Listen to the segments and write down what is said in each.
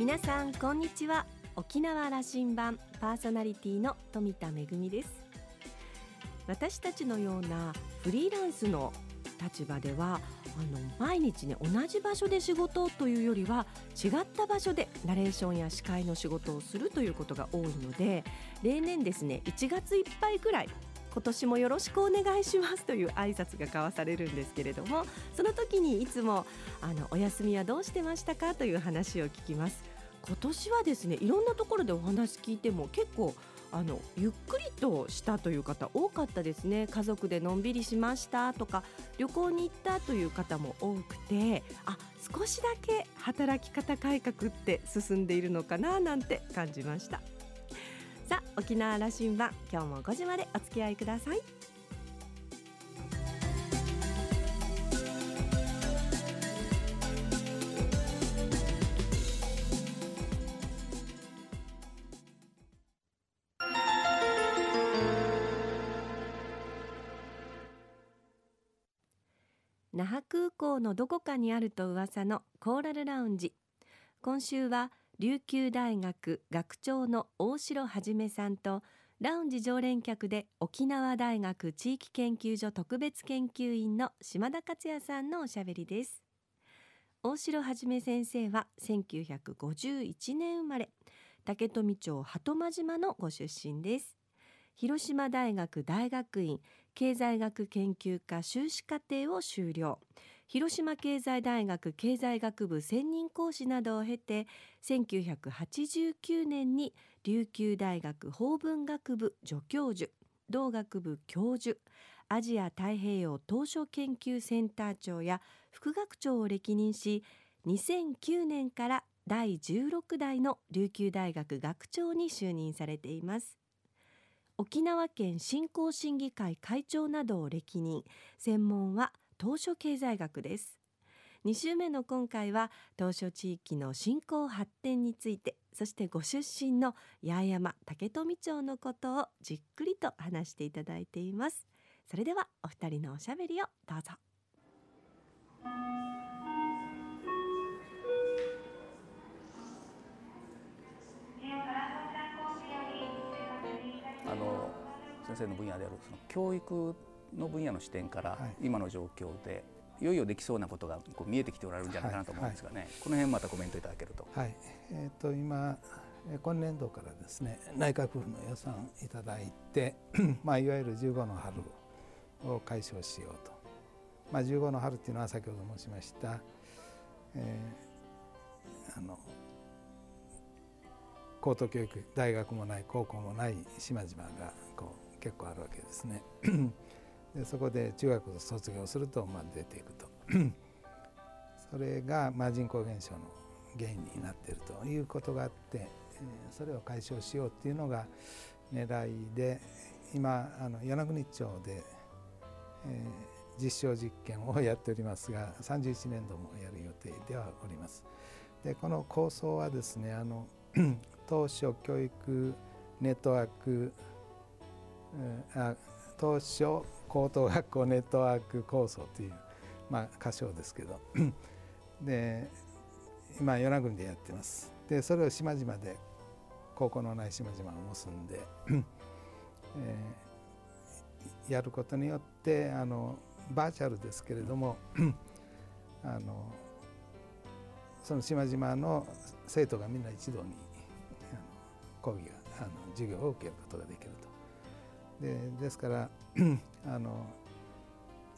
皆さんこんにちは。沖縄羅針盤パーソナリティの富田恵です。私たちのようなフリーランスの立場ではあの毎日ね同じ場所で仕事というよりは違った場所でナレーションや司会の仕事をするということが多いので例年ですね1月いっぱいくらい今年もよろしくお願いしますという挨拶が交わされるんですけれどもその時にいつもあのお休みはどうしてましたかという話を聞きます。今年はですねいろんなところでお話聞いても結構あのゆっくりとしたという方多かったですね。家族でのんびりしましたとか旅行に行ったという方も多くてあ少しだけ働き方改革って進んでいるのかななんて感じました。さあ沖縄羅針盤今日も5時までお付き合いください。のどこかにあると噂のコーラルラウンジ。今週は琉球大学学長の大城はじめさんとラウンジ常連客で沖縄大学地域研究所特別研究員の島田克也さんのおしゃべりです。大城はじめ先生は1951年生まれ竹富町鳩間島のご出身です。広島大学大学院経済学研究科修士課程を修了。広島経済大学経済学部専任講師などを経て1989年に琉球大学法文学部助教授同学部教授アジア太平洋島嶼研究センター長や副学長を歴任し2009年から第16代の琉球大学学長に就任されています。沖縄県振興審議会会長などを歴任。専門は当初経済学です。2週目の今回は当初地域の振興発展についてそしてご出身の八重山竹富町のことをじっくりと話していただいています。それではお二人のおしゃべりをどうぞ。あの先生の分野であるその教育の分野の視点から今の状況で、い、よいよできそうなことがこう見えてきておられるんじゃないかなと思うんですがね、はい。はい、この辺またコメントいただけると。はい、えーと、今今年度からですね内閣府の予算いただいて、まあ、いわゆる15の春を解消しようと、まあ、15の春っていうのは先ほど申しました、えー、あの高等教育大学もない高校もない島々がこう結構あるわけですね。でそこで中学を卒業するとまあ出ていくと それがまあ人口減少の原因になっているということがあって、えー、それを解消しようっていうのが狙いで今あの与那国町で、えー、実証実験をやっておりますが31年度もやる予定ではおります。でこの構想はですねあの 当初教育ネットワークあ当初高等学校ネットワーク構想という、まあ、仮称ですけど で今与那国でやってますでそれを島々で高校のない島々を結んで、えー、やることによってあのバーチャルですけれども あのその島々の生徒がみんな一堂に講義があの授業を受けることができると。でですから あの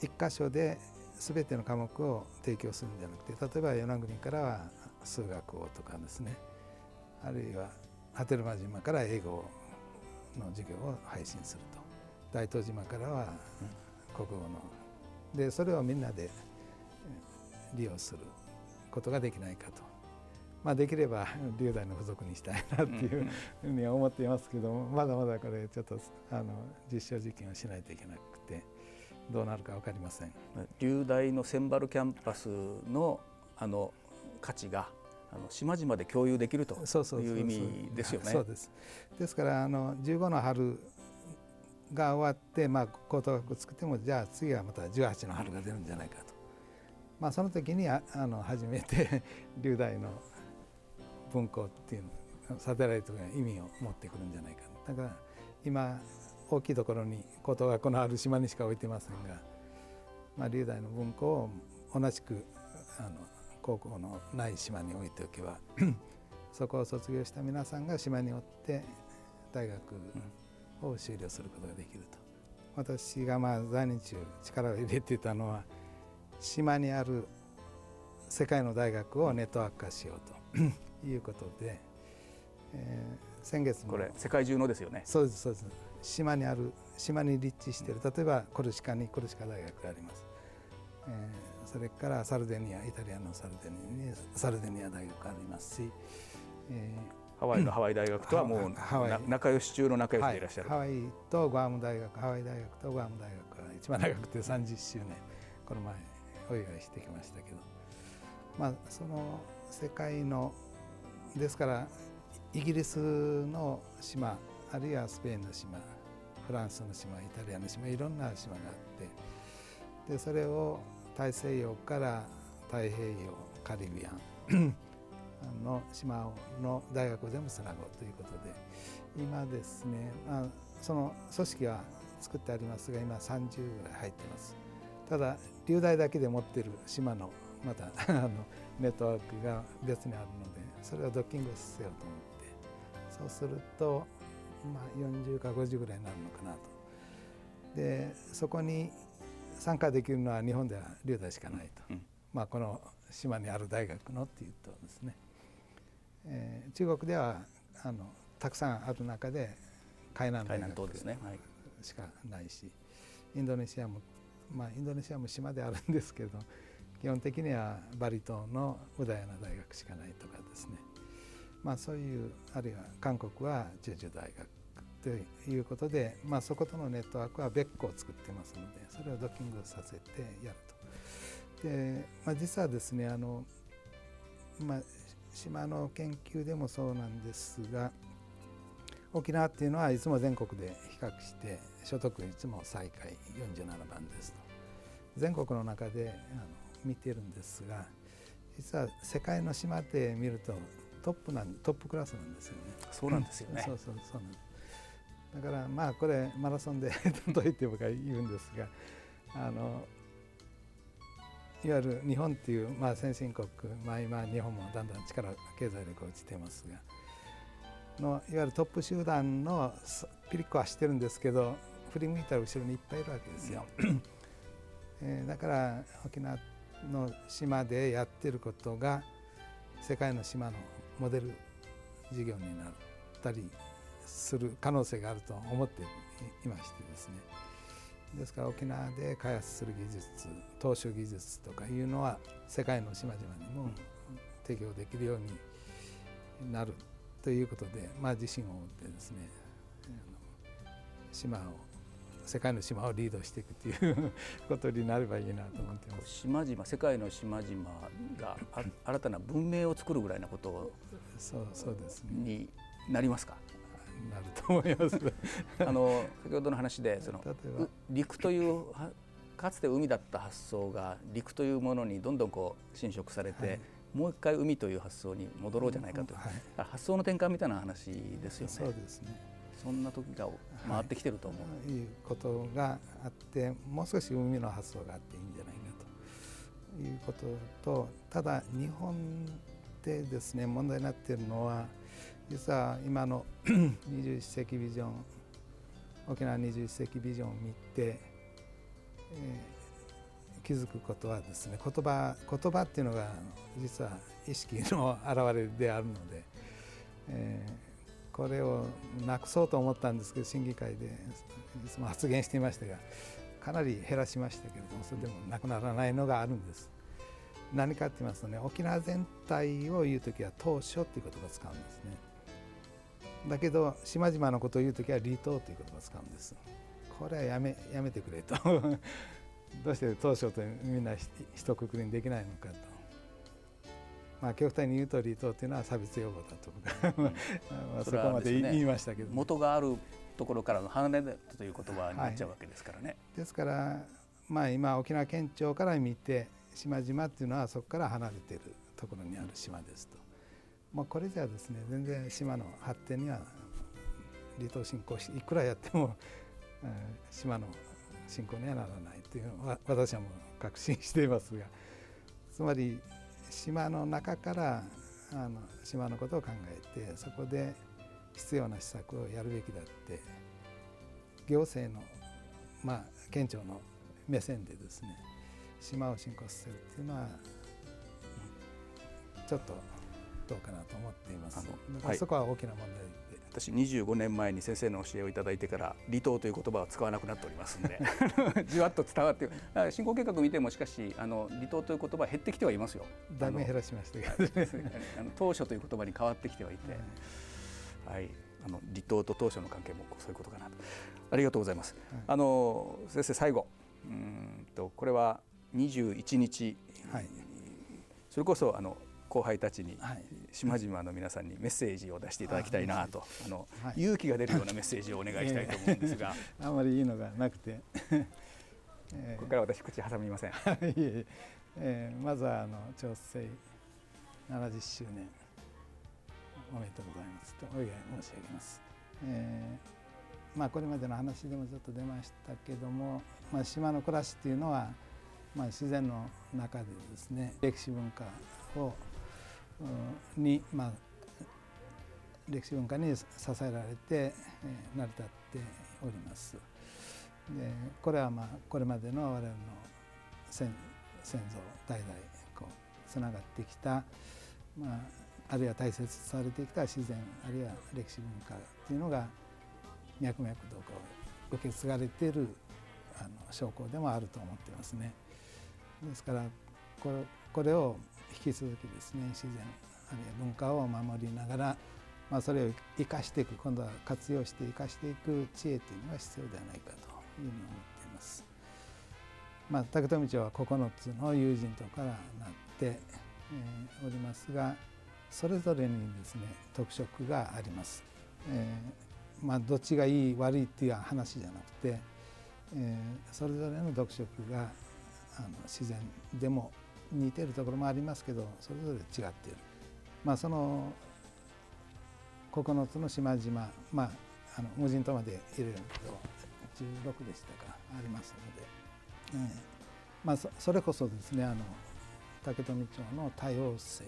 一箇所で全ての科目を提供するんじゃなくて例えば与那国からは数学をとかですね。あるいは波照間島から英語の授業を配信すると。大東島からは国語の。でそれをみんなで利用することができないかと。まあ、できれば龍大の付属にしたいなっていうふうには思っていますけどもまだまだこれちょっとあの実証実験をしないといけなくてどうなるか分かりません。龍大のセンバルキャンパスのあの価値があの島々で共有できるという意味ですよね。そうです。ですからあの15の春が終わって、まあ、高等学校作ってもじゃあ次はまた18の春が出るんじゃないかと、まあ、その時にああの初めて 龍大の文庫っていうサテライトが意味を持ってくるんじゃないかだから今大きいところに高等学校のある島にしか置いてませんが、まあ、龍大の文庫を同じくあの高校のない島に置いておけば そこを卒業した皆さんが島におって大学を修了することができると。私がまあ在日中力を入れていたのは島にある世界の大学をネットワーク化しようと。いうことで、えー、先月これ世界中のですよね。そうですそうです。島にある島に立地している例えばコルシカにコルシカ大学があります、えー、それからサルデニアイタリアのサルデニアにサルデニア大学がありますし、えー、ハワイのハワイ大学とはもう仲良し中の仲良しでいらっしゃる、はい、ハワイとグアム大学ハワイ大学とグアム大学が一番長くて30周年この前お祝いしてきましたけどまあその世界のですからイギリスの島あるいはスペインの島フランスの島イタリアの島いろんな島があってでそれを大西洋から太平洋カリビアン の島の大学を全部つなごうということで今ですね、まあ、その組織は作ってありますが今30ぐらい入ってます。ただ流大だけで持ってる島のまた あのネットワークが別にあるのでそれをドッキングさせようと思って。そうするとまあ40か50ぐらいになるのかなと。でそこに参加できるのは日本では流大しかないと、うん、まあ、この島にある大学のっていうとですね、えー、中国ではあのたくさんある中で海南大学しかないし、インドネシアもまあインドネシアも島であるんですけど基本的にはバリ島のウダヤナ大学しかないとかですねまあそういうあるいは韓国はジェジュ大学ということで、まあ、そことのネットワークは別個を作ってますのでそれをドッキングさせてやると。で、まあ、実はですねあの、まあ、島の研究でもそうなんですが沖縄っていうのはいつも全国で比較して所得率も最下位47番ですと全国の中であの見てるんですが実は世界の島で見るとトップなんトップクラスなんですよね。そうなんですよね。そうそうそうだからまあこれマラソンで 例えて僕は言うんですがあのいわゆる日本っていう、まあ、先進国、まあ、今日本もだんだん力経済力が落ちてますがのいわゆるトップ集団のピリッコはしてるんですけど振り向いたら後ろにいっぱいいるわけですよ。えー、だから沖縄の島でやってることが世界の島のモデル事業になったりする可能性があると思っていましてですね。ですから沖縄で開発する技術投手技術とかいうのは世界の島々にも適用できるようになるということで、まあ、自信を持ってですね島を世界の島をリードしていくということになればいいなと思ってます。島々世界の島々が新たな文明を作るぐらいなことそうそうです、ね、になりますか？なると思いますあの先ほどの話でその陸というかつて海だった発想が陸というものにどんどんこう侵食されて、はい、もう一回海という発想に戻ろうじゃないかと、はい、発想の転換みたいな話ですよね。そうですねそんな時が回ってきてると思う、はい、いうことがあってもう少し海の発想があっていいんじゃないかと。いうこととただ日本でですね問題になっているのは実は今の 21世紀ビジョン沖縄21世紀ビジョンを見て、えー、気づくことはですね言葉言葉っていうのが実は意識の表れであるので、えー、これをなくそうと思ったんですけど審議会でいつも発言していましたがかなり減らしましたけれどもそれでもなくならないのがあるんです。何かって言いますとね沖縄全体を言う時は当初っていう言葉を使うんですね。だけど島々のことを言う時は離島という言葉を使うんですこれはやめやめてくれと どうして当初とみんな一括りにできないのかとまあ極端に言うと離島というのは差別用語だと まあそこまで言いましたけど、元があるところからの離れという言葉になっちゃうわけですからね、はい、ですからまあ今沖縄県庁から見て島々っていうのはそこから離れているところにある島ですと。まあ、これじゃですね全然島の発展には離島振興しいくらやっても、う ん、島の振興にはならないというのは私はもう確信していますが。つまり島の中からあの島のことを考えてそこで必要な施策をやるべきだって行政の、まあ、県庁の目線でですね島を振興させるっていうのはちょっとどうかなと思っています。はい、そこは大きな問題で。私25年前に先生の教えをいただいてから離島という言葉を使わなくなっておりますんで。じわっと伝わって進行計画見てもしかしあの離島という言葉減ってきてはいますよ。だいぶ減らしました。あの当初という言葉に変わってきてはいて、はい、あの離島と当初の関係もそういうことかなと。ありがとうございます。はい、あの先生最後。うんとこれは21日、はい、それこそあの後輩たちに、島々の皆さんにメッセージを出していただきたいなと、あの、勇気が出るようなメッセージをお願いしたいと思うんですが、あまりいいのがなくて、えー、ここから私口挟みません。えー、まずはあの調整70周年おめでとうございますとお祝い申し上げます。えー、まあこれまでの話でもちょっと出ましたけども、まあ島の暮らしっていうのはまあ自然の中でですね歴史文化をに、まあ、歴史文化に支えられて、成り立っております。でこれは、まあ、これまでの我々の先先祖代々こうつながってきた、まあ、あるいは大切されてきた自然あるいは歴史文化っていうのが脈々とこう受け継がれているあの証拠でもあると思ってますね。ですからこれこれを引き続きですね自然あるいは文化を守りながら、まあ、それを生かしていく今度は活用して生かしていく知恵というのが必要ではないかというふうに思っています。まあ、竹富町は9つの友人とからなって、えー、おりますがそれぞれにですね特色があります。えーまあ、どっちがいい悪いっていう話じゃなくて、えー、それぞれの特色があの自然でも似てるところもありますけどそれぞれ違っている、まあ、その9つの島々、まあ、あの無人島まで入れると16でしたかありますので、えーまあ、それこそですねあの竹富町の多様性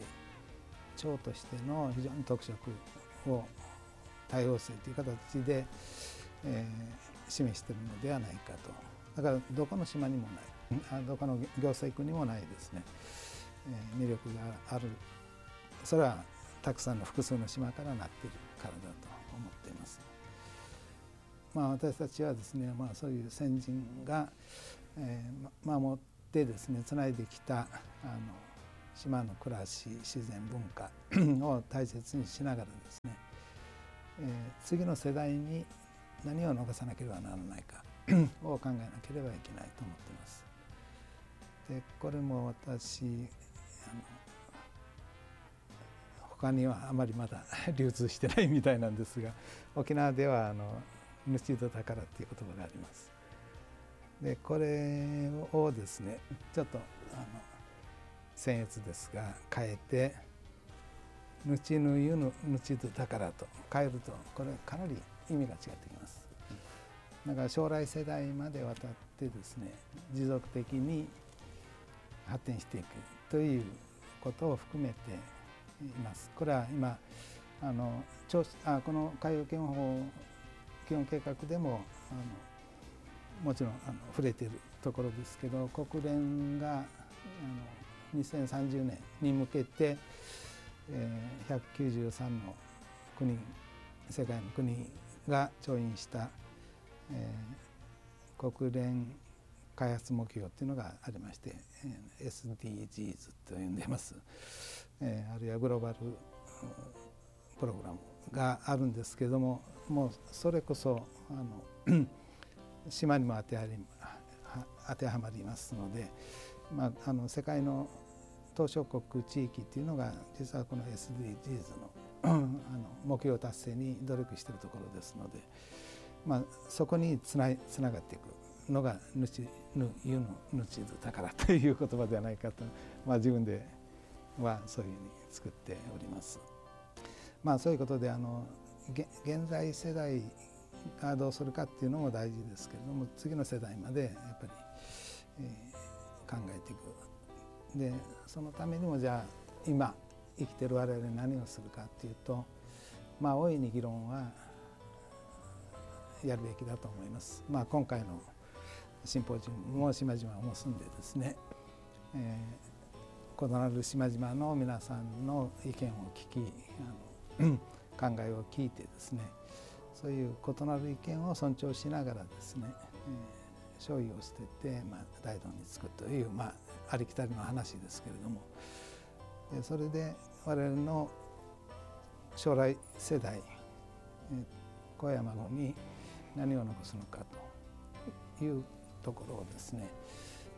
町としての非常に特色を多様性という形で、えー、示しているのではないかと。だからどこの島にもない。どこの行政区にもないですね、えー、魅力があるそれはたくさんの複数の島からなっているからだと思っています。まあ、私たちはですね、まあ、そういう先人が、えー、守ってですねつないできたあの島の暮らし自然文化 を大切にしながらですね、えー、次の世代に何を残さなければならないか を考えなければいけないと思っています。でこれも私あの他にはあまりまだ 流通してないみたいなんですが沖縄ではあの「ぬちど宝」っていう言葉があります。でこれをですねちょっとあの僭越ですが変えて「ぬちぬゆぬぬちど宝」と変えるとこれかなり意味が違ってきます。だから将来世代までわたってですね持続的に発展していくということを含めています。これは今あのあこの海洋基本法基本計画でもあのもちろんあの触れているところですけど国連があの2030年に向けて、えー、193の国世界の国が調印した、えー、国連開発目標っていうのがありまして SDGs と呼んでます、えー、あるいはグローバルプログラムがあるんですけれどももうそれこそあの 島にも当てはり当てはまりますので、まあ、あの世界の島しょ国地域っていうのが実はこの SDGs の あの目標達成に努力しているところですので、まあ、そこにつなつながっていく。のが主ぬ湯の主ず宝という言葉ではないかと、まあ、自分ではそういうふうに作っております。まあそういうことであの現在世代がどうするかっていうのも大事ですけれども次の世代までやっぱり、えー、考えていくでそのためにもじゃあ今生きてる我々何をするかっていうとまあ大いに議論はやるべきだと思います。まあ、今回のシンポジウムも島々を結んでですね、えー、異なる島々の皆さんの意見を聞きあの考えを聞いてですねそういう異なる意見を尊重しながらですね、えー、醤油を捨てて、まあ、大道につくという、まあ、ありきたりの話ですけれどもそれで我々の将来世代小山子に何を残すのかというところをですね、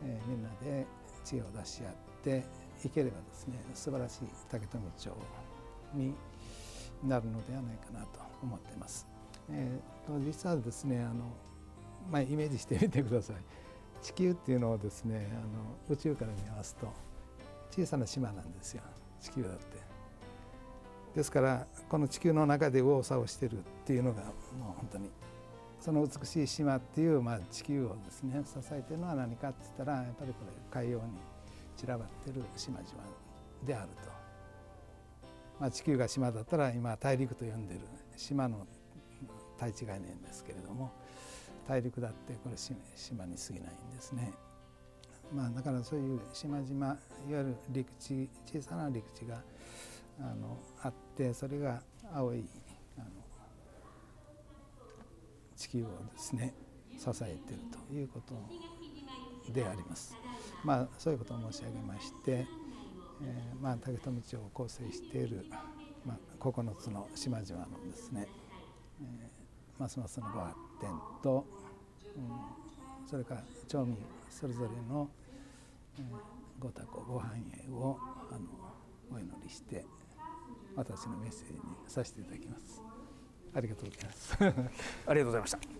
えー、みんなで知恵を出し合っていければですね素晴らしい竹富町になるのではないかなと思っています。えー、と実はですねあの、まあ、イメージしてみてください。地球っていうのをですねあの宇宙から見ますと小さな島なんですよ地球だって。ですからこの地球の中で右往左往してるっていうのがもう本当にその美しい島っていう、まあ、地球をですね支えてるのは何かって言ったらやっぱりこれ海洋に散らばってる島々であると。まあ、地球が島だったら今大陸と呼んでる島の対地概念ですけれども大陸だってこれ島に過ぎないんですね。まあ、だからそういう島々いわゆる陸地小さな陸地があのあってそれが青い地球をですね支えているということであります。まあ、そういうことを申し上げまして、えー、まあ、竹富町を構成している、まあ、9つの島々のですね、えー、ますますのご発展と、うん、それから町民それぞれの、えー、ご多幸ご繁栄をあのお祈りして私のメッセージにさせていただきます。ありがとうございます。ありがとうございました。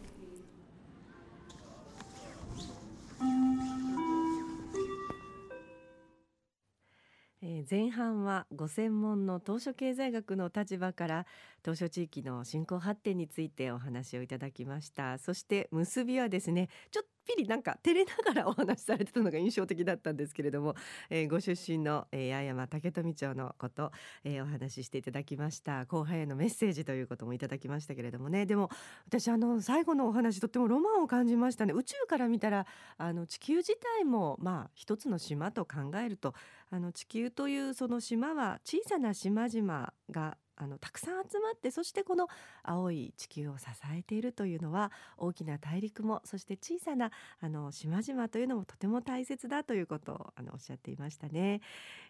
はご専門の当初経済学の立場から当初地域の振興発展についてお話をいただきました。そして結びはですねちょっぴりなんか照れながらお話しされてたのが印象的だったんですけれども、えー、ご出身の、えー、八重山竹富町のこと、えー、お話ししていただきました。後輩へのメッセージということもいただきましたけれどもね。でも私あの最後のお話とってもロマンを感じましたね。宇宙から見たらあの地球自体もまあ一つの島と考えるとあの地球というその島は小さな島々があのたくさん集まってそしてこの青い地球を支えているというのは大きな大陸もそして小さなあの島々というのもとても大切だということをあのおっしゃっていましたね。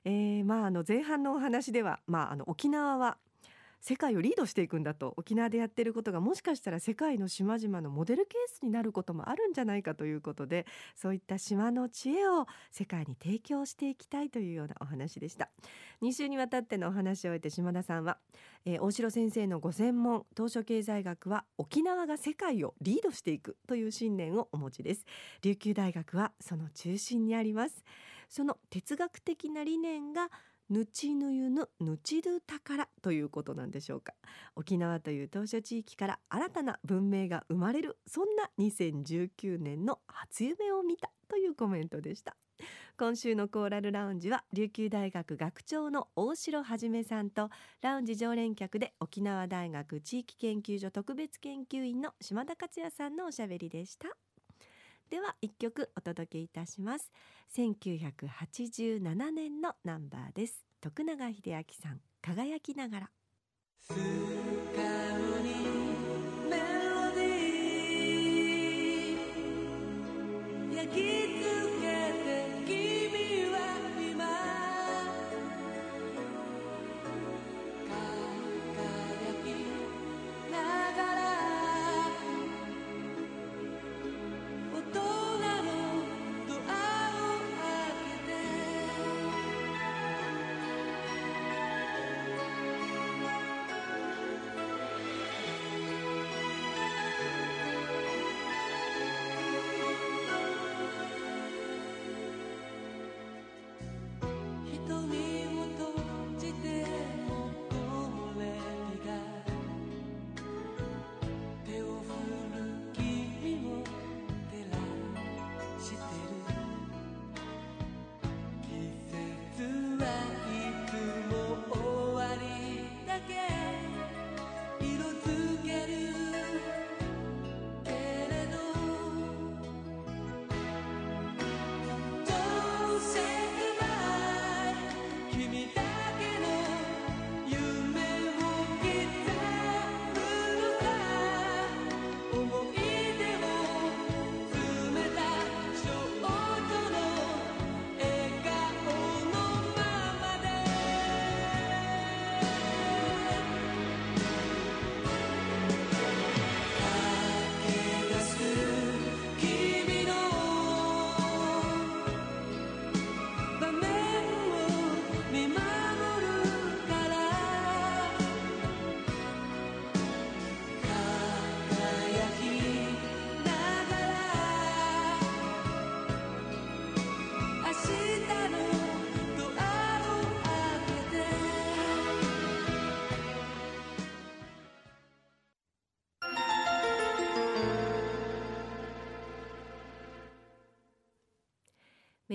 えー、まああの前半のお話では、まあ、あの沖縄は世界をリードしていくんだと沖縄でやってることがもしかしたら世界の島々のモデルケースになることもあるんじゃないかということでそういった島の知恵を世界に提供していきたいというようなお話でした。2週にわたってのお話を終えて島田さんは、えー、大城先生のご専門当初経済学は沖縄が世界をリードしていくという信念をお持ちです。琉球大学はその中心にあります。その哲学的な理念がぬちぬゆぬぬちる宝ということなんでしょうか。沖縄という島嶼地域から新たな文明が生まれるそんな2019年の初夢を見たというコメントでした。今週のコーラルラウンジは琉球大学学長の大城はじめさんとラウンジ常連客で沖縄大学地域研究所特別研究員の島田克也さんのおしゃべりでした。では一曲お届けいたします。1987年のナンバーです。徳永秀明さん輝きながら。素顔にメロディー。焼き付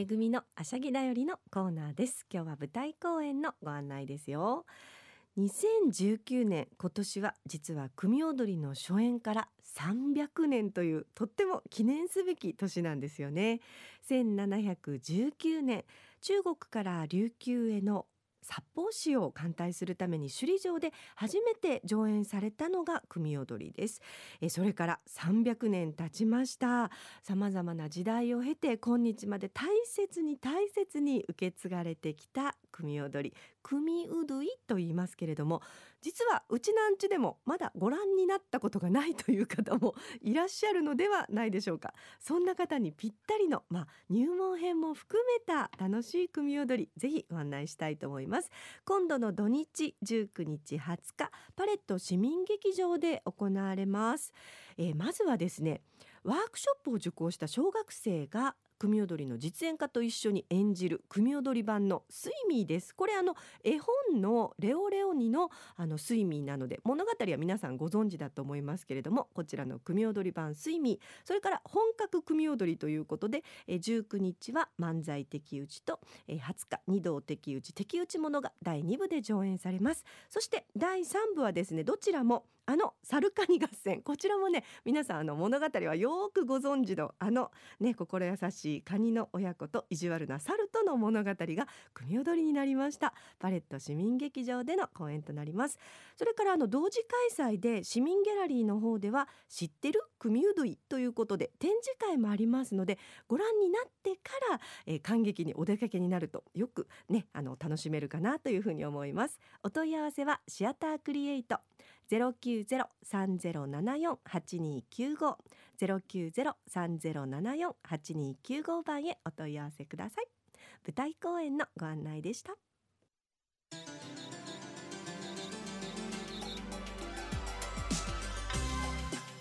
めぐみのあしゃぎだよりのコーナーです。今日は舞台公演のご案内ですよ。2019年今年は実は組踊りの初演から300年というとっても記念すべき年なんですよね。1719年中国から琉球への札幌市を艦隊するために首里城で初めて上演されたのが組踊りです。えそれから300年経ちました。様々な時代を経て今日まで大切に大切に受け継がれてきた組踊り組うどいと言いますけれども実はうちなんちでもまだご覧になったことがないという方も いらっしゃるのではないでしょうか。そんな方にぴったりの、まあ、入門編も含めた楽しい組踊りぜひご案内したいと思います。今度の土日19日20日パレット市民劇場で行われます、えー、まずはですねワークショップを受講した小学生が組踊りの実演家と一緒に演じる組踊り版のスイミーです。これあの絵本のレオレオニのあのスイミーなので物語は皆さんご存知だと思いますけれどもこちらの組踊り版スイミーそれから本格組踊りということでえ19日は漫才的打ちとえ20日二道的打ち的打ちものが第2部で上演されます。そして第3部はですねどちらもあのサルカニ合戦。こちらもね皆さんあの物語はよくご存知のあのね心優しいカニの親子と意地悪なサルとの物語が組踊りになりました。パレット市民劇場での公演となります。それからあの同時開催で市民ギャラリーの方では知ってる？組踊りということで展示会もありますのでご覧になってから、えー、観劇にお出かけになるとよくねあの楽しめるかなというふうに思います。お問い合わせはシアタークリエイト。ゼロ九ゼロ三ゼロ七四八二九五ゼロ九ゼロ三ゼロ七四八二九五番へお問い合わせください。舞台公演のご案内でした。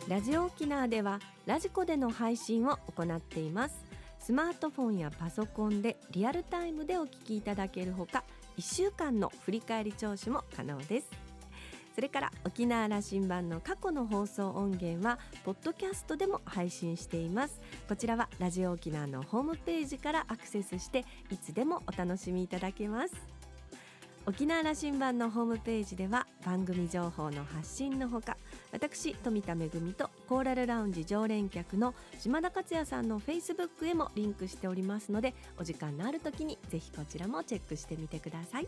ラジオ沖縄ではラジコでの配信を行っています。スマートフォンやパソコンでリアルタイムでお聞きいただけるほか、1週間の振り返り聴取も可能です。それから沖縄羅針盤の過去の放送音源はポッドキャストでも配信しています。こちらはラジオ沖縄のホームページからアクセスしていつでもお楽しみいただけます。沖縄羅針盤のホームページでは番組情報の発信のほか私富田恵とコーラルラウンジ常連客の島田克也さんのフェイスブックへもリンクしておりますのでお時間のある時にぜひこちらもチェックしてみてください。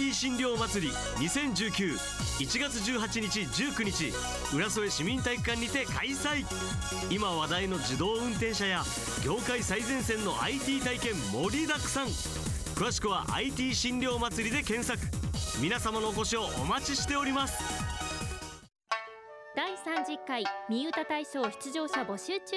IT 診療祭り20191月18日19日浦添市民体育館にて開催。今話題の自動運転車や業界最前線の IT 体験盛りだくさん。詳しくは IT 診療祭りで検索。皆様のお越しをお待ちしております。第30回三歌大賞出場者募集中。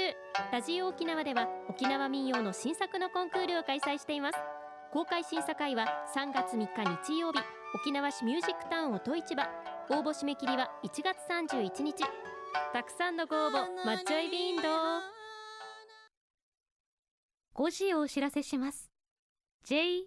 ラジオ沖縄では沖縄民謡の新作のコンクールを開催しています。公開審査会は3月3日日曜日沖縄市ミュージックタウン音市場応募締め切りは1月31日。たくさんのご応募マッチョイビンド5時をお知らせします。JOXR